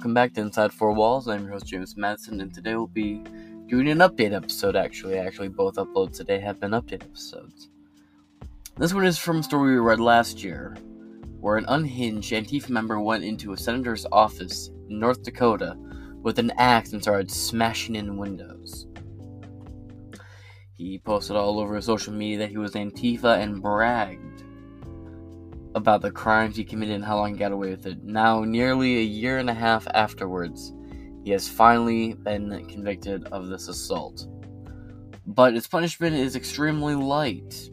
Welcome back to Inside Four Walls. I'm your host James Madison, and today we'll be doing an update episode. Actually, actually, both uploads today have been update episodes. This one is from a story we read last year, where an unhinged Antifa member went into a senator's office in North Dakota with an axe and started smashing in windows. He posted all over social media that he was Antifa and bragged about the crimes he committed and how long he got away with it. Now, nearly a year and a half afterwards, he has finally been convicted of this assault. But his punishment is extremely light.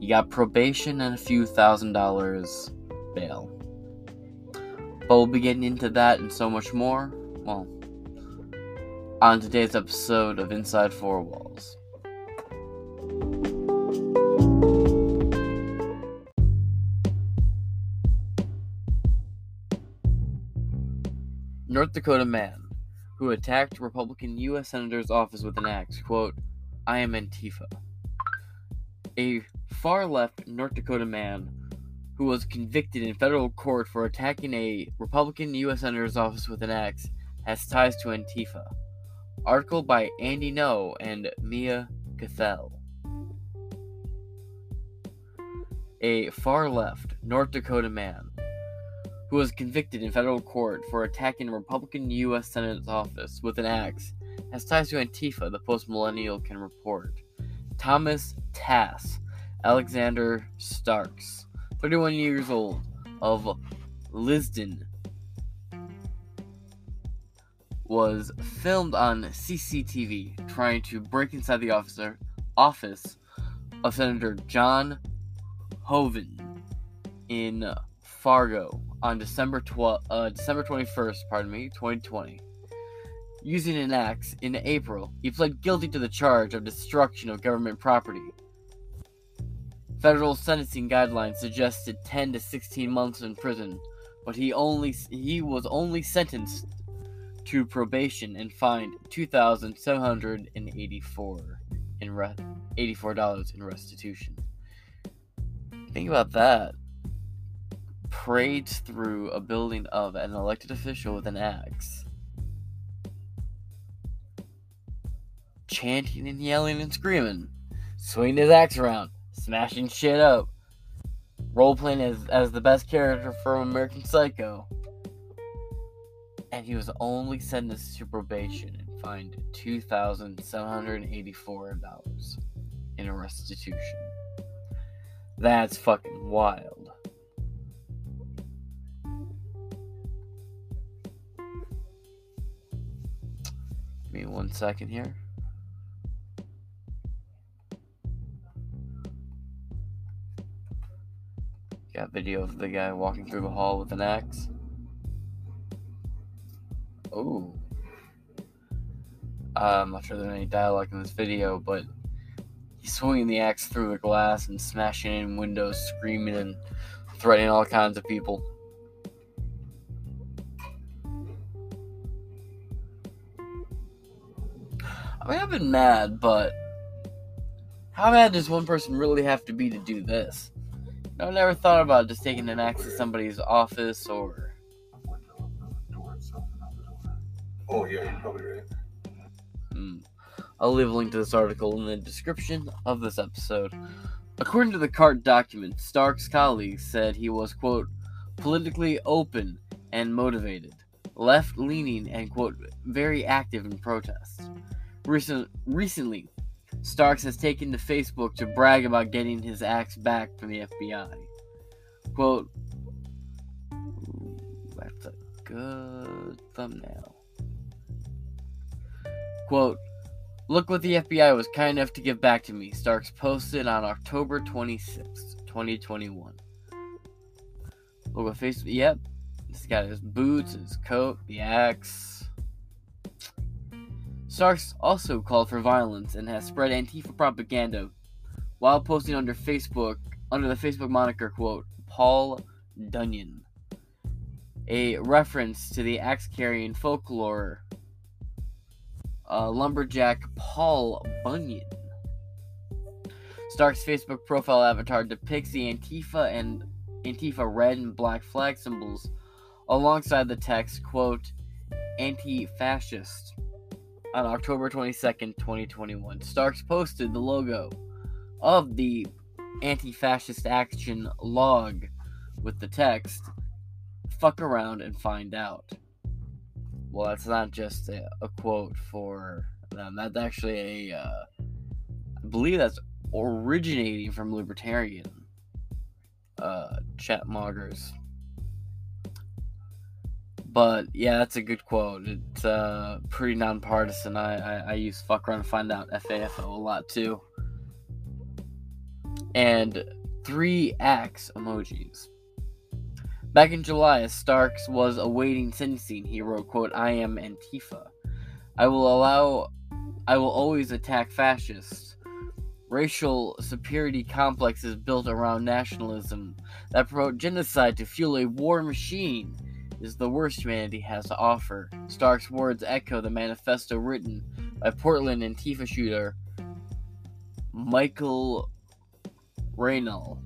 He got probation and a few thousand dollars bail. But we'll be getting into that and so much more, well, on today's episode of Inside Four Walls. North Dakota man who attacked Republican U.S. Senator's office with an axe, quote, I am Antifa. A far left North Dakota man who was convicted in federal court for attacking a Republican U.S. Senator's office with an axe has ties to Antifa. Article by Andy Ngo and Mia Cathell. A far left North Dakota man who was convicted in federal court for attacking a Republican U.S. Senate's office with an axe, has ties to Antifa, the post millennial can report. Thomas Tass, Alexander Starks, 31 years old, of Lisbon, was filmed on CCTV trying to break inside the officer office of Senator John Hoeven in Fargo on December 12, uh, December 21st, pardon me, 2020. Using an axe in April, he pled guilty to the charge of destruction of government property. Federal sentencing guidelines suggested 10 to 16 months in prison, but he only he was only sentenced to probation and fined 2,784 in re- $84 in restitution. Think about that parades through a building of an elected official with an axe, chanting and yelling and screaming, swinging his axe around, smashing shit up, role playing as, as the best character from American Psycho. And he was only sentenced to probation and fined $2,784 in a restitution. That's fucking wild. One second here. Got video of the guy walking through the hall with an axe. Oh. I'm not sure there's any dialogue in this video, but he's swinging the axe through the glass and smashing in windows, screaming and threatening all kinds of people. I mean, I've been mad, but how mad does one person really have to be to do this? I never thought about just taking an axe to somebody's office or. Oh, yeah, you're probably right. Hmm. I'll leave a link to this article in the description of this episode. According to the CART document, Stark's colleagues said he was, quote, politically open and motivated, left leaning, and, quote, very active in protests. Recent, recently, Starks has taken to Facebook to brag about getting his axe back from the FBI. Quote, that's a good thumbnail. Quote, look what the FBI was kind enough to give back to me, Starks posted on October 26, 2021. Look what Facebook, yep, he's got his boots, his coat, the axe, Starks also called for violence and has spread Antifa propaganda while posting under Facebook under the Facebook moniker quote Paul Dunyan, a reference to the axe carrying folklore uh, lumberjack Paul Bunyan. Stark's Facebook profile avatar depicts the Antifa and Antifa red and black flag symbols alongside the text, quote, anti fascist. On October 22nd, 2021, Starks posted the logo of the anti fascist action log with the text, fuck around and find out. Well, that's not just a, a quote for them, that's actually a, uh, I believe that's originating from libertarian uh, chat moggers. But yeah, that's a good quote. It's uh, pretty nonpartisan. I, I, I use fuck around find out FAFO a lot too. And three axe emojis. Back in July, Starks was awaiting sentencing, he wrote, quote, I am Antifa. I will allow I will always attack fascists. Racial superiority complexes built around nationalism that promote genocide to fuel a war machine is the worst humanity has to offer. Stark's words echo the manifesto written by Portland Antifa shooter Michael Reinoehl,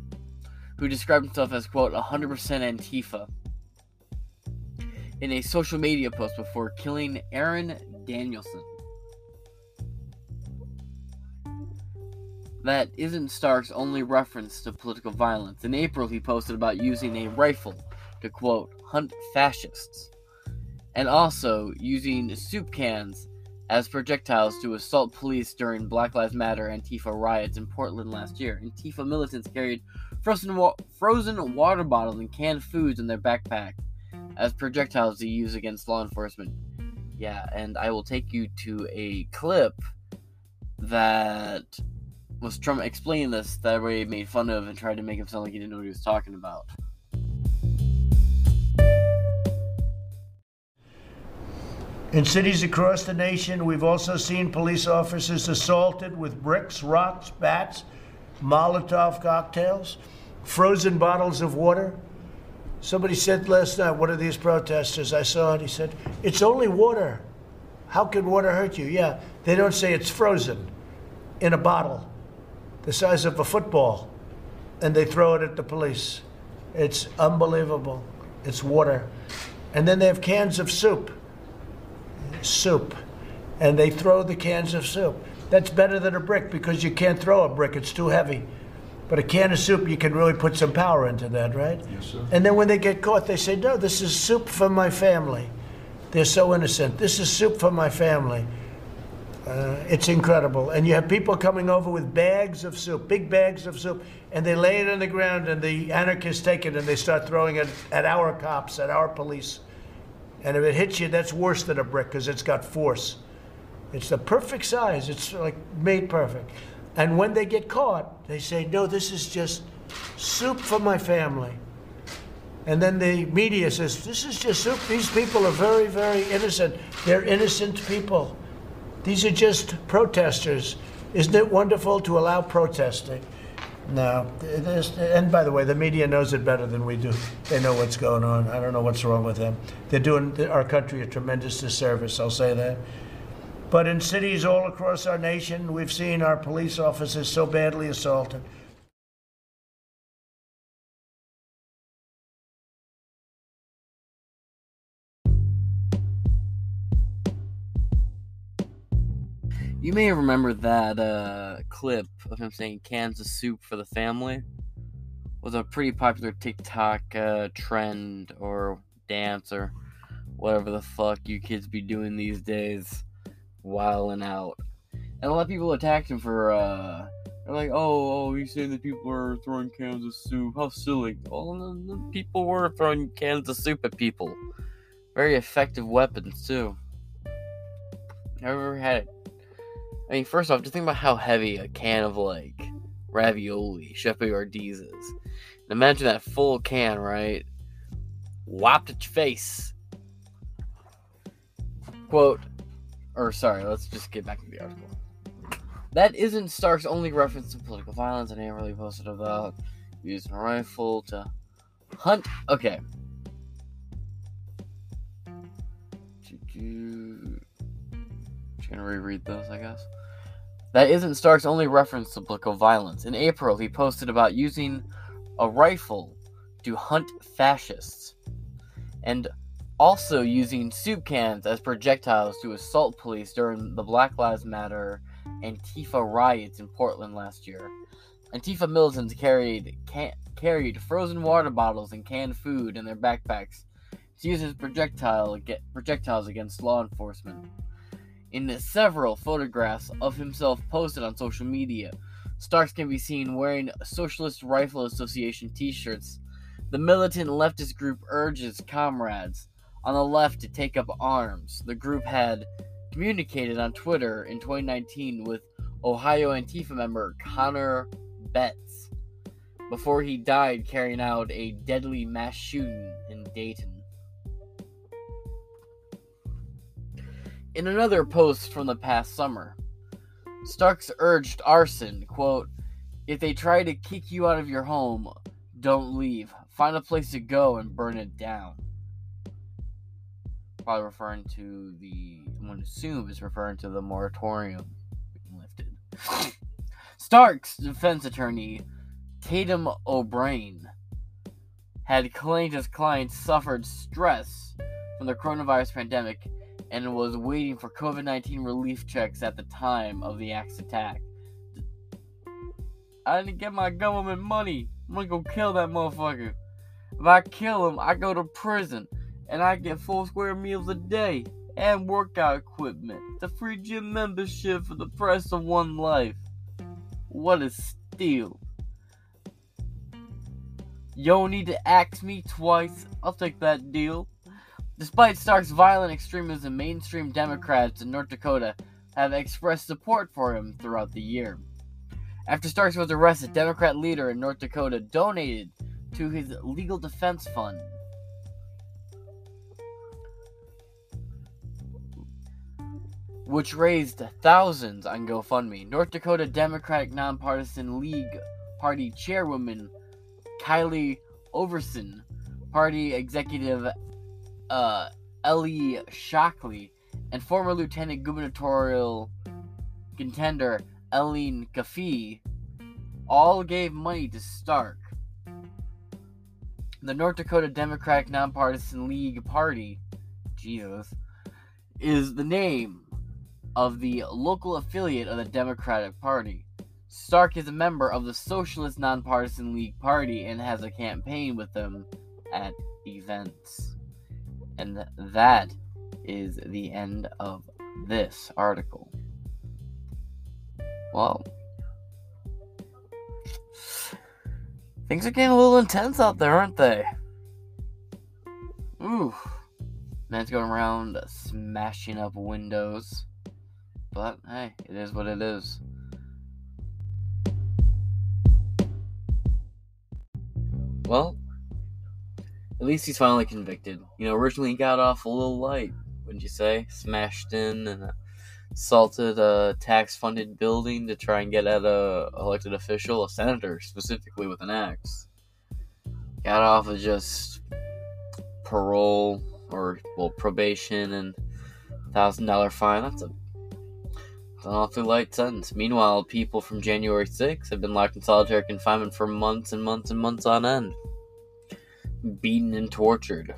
who described himself as, quote, 100% Antifa in a social media post before killing Aaron Danielson. That isn't Stark's only reference to political violence. In April, he posted about using a rifle to, quote, hunt fascists, and also using soup cans as projectiles to assault police during Black Lives Matter Antifa riots in Portland last year. Antifa militants carried frozen, wa- frozen water bottles and canned foods in their backpack as projectiles to use against law enforcement. Yeah, and I will take you to a clip that was Trump explaining this that way made fun of and tried to make him sound like he didn't know what he was talking about. In cities across the nation, we've also seen police officers assaulted with bricks, rocks, bats, Molotov cocktails, frozen bottles of water. Somebody said last night, one of these protesters, I saw it, he said, It's only water. How can water hurt you? Yeah, they don't say it's frozen in a bottle the size of a football, and they throw it at the police. It's unbelievable. It's water. And then they have cans of soup soup, and they throw the cans of soup. That's better than a brick because you can't throw a brick, it's too heavy. But a can of soup, you can really put some power into that, right? Yes, sir. And then when they get caught, they say, No, this is soup for my family. They're so innocent. This is soup for my family. Uh, it's incredible. And you have people coming over with bags of soup, big bags of soup, and they lay it on the ground, and the anarchists take it and they start throwing it at our cops, at our police. And if it hits you, that's worse than a brick because it's got force. It's the perfect size. It's like made perfect. And when they get caught, they say, no, this is just soup for my family. And then the media says, this is just soup. These people are very, very innocent. They're innocent people. These are just protesters. Isn't it wonderful to allow protesting? No. It is, and by the way, the media knows it better than we do. They know what's going on. I don't know what's wrong with them. They're doing our country a tremendous disservice, I'll say that. But in cities all across our nation, we've seen our police officers so badly assaulted. You may remember that uh, clip of him saying cans of soup for the family was a pretty popular TikTok uh, trend or dance or whatever the fuck you kids be doing these days, wilding out. And a lot of people attacked him for, uh, they're like, oh, oh, he's saying that people are throwing cans of soup. How silly. Well, the, the people were throwing cans of soup at people. Very effective weapons, too. Never had it I mean, first off, just think about how heavy a can of like ravioli, Chef Boyardee is. And imagine that full can, right? Whopped at your face. Quote, or sorry, let's just get back to the article. That isn't Stark's only reference to political violence, and he really posted about using a rifle to hunt. Okay. Gonna reread those, I guess. That isn't Stark's only reference to political violence. In April, he posted about using a rifle to hunt fascists, and also using soup cans as projectiles to assault police during the Black Lives Matter Antifa riots in Portland last year. Antifa militants carried can- carried frozen water bottles and canned food in their backpacks to use as projectile get projectiles against law enforcement. In several photographs of himself posted on social media, Starks can be seen wearing Socialist Rifle Association t-shirts. The militant leftist group urges comrades on the left to take up arms. The group had communicated on Twitter in 2019 with Ohio Antifa member Connor Betts before he died carrying out a deadly mass shooting in Dayton. In another post from the past summer, Starks urged arson, quote, If they try to kick you out of your home, don't leave. Find a place to go and burn it down. Probably referring to the, I'm going to assume is referring to the moratorium being lifted. Stark's defense attorney, Tatum O'Brien, had claimed his client suffered stress from the coronavirus pandemic and was waiting for COVID 19 relief checks at the time of the axe attack. I didn't get my government money. I'm gonna go kill that motherfucker. If I kill him, I go to prison and I get four square meals a day and workout equipment, the free gym membership for the price of one life. What a steal. You don't need to ask me twice. I'll take that deal. Despite Stark's violent extremism, mainstream Democrats in North Dakota have expressed support for him throughout the year. After Starks was arrested, Democrat leader in North Dakota donated to his legal defense fund. Which raised thousands on GoFundMe. North Dakota Democratic Nonpartisan League Party Chairwoman Kylie Oversen, Party Executive uh, Ellie Shockley, and former lieutenant gubernatorial contender Ellen Chaffee all gave money to Stark. The North Dakota Democratic Nonpartisan League Party, Jesus, is the name of the local affiliate of the Democratic Party. Stark is a member of the Socialist Nonpartisan League Party and has a campaign with them at events. And that is the end of this article. Well, things are getting a little intense out there, aren't they? Ooh. Man's going around smashing up windows. But hey, it is what it is. Well, at least he's finally convicted. You know, originally he got off a little light, wouldn't you say? Smashed in and assaulted a tax-funded building to try and get at a elected official, a senator specifically, with an axe. Got off of just parole or well probation and thousand dollar fine. That's a an awfully light sentence. Meanwhile, people from January 6 have been locked in solitary confinement for months and months and months on end beaten and tortured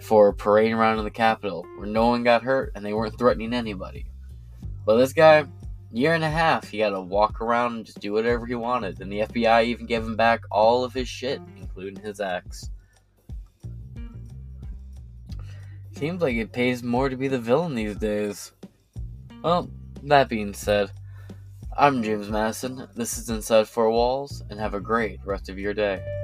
for parading around in the Capitol where no one got hurt and they weren't threatening anybody. But this guy, year and a half, he had to walk around and just do whatever he wanted. And the FBI even gave him back all of his shit, including his axe. Seems like it pays more to be the villain these days. Well, that being said, I'm James Madison. This is Inside Four Walls, and have a great rest of your day.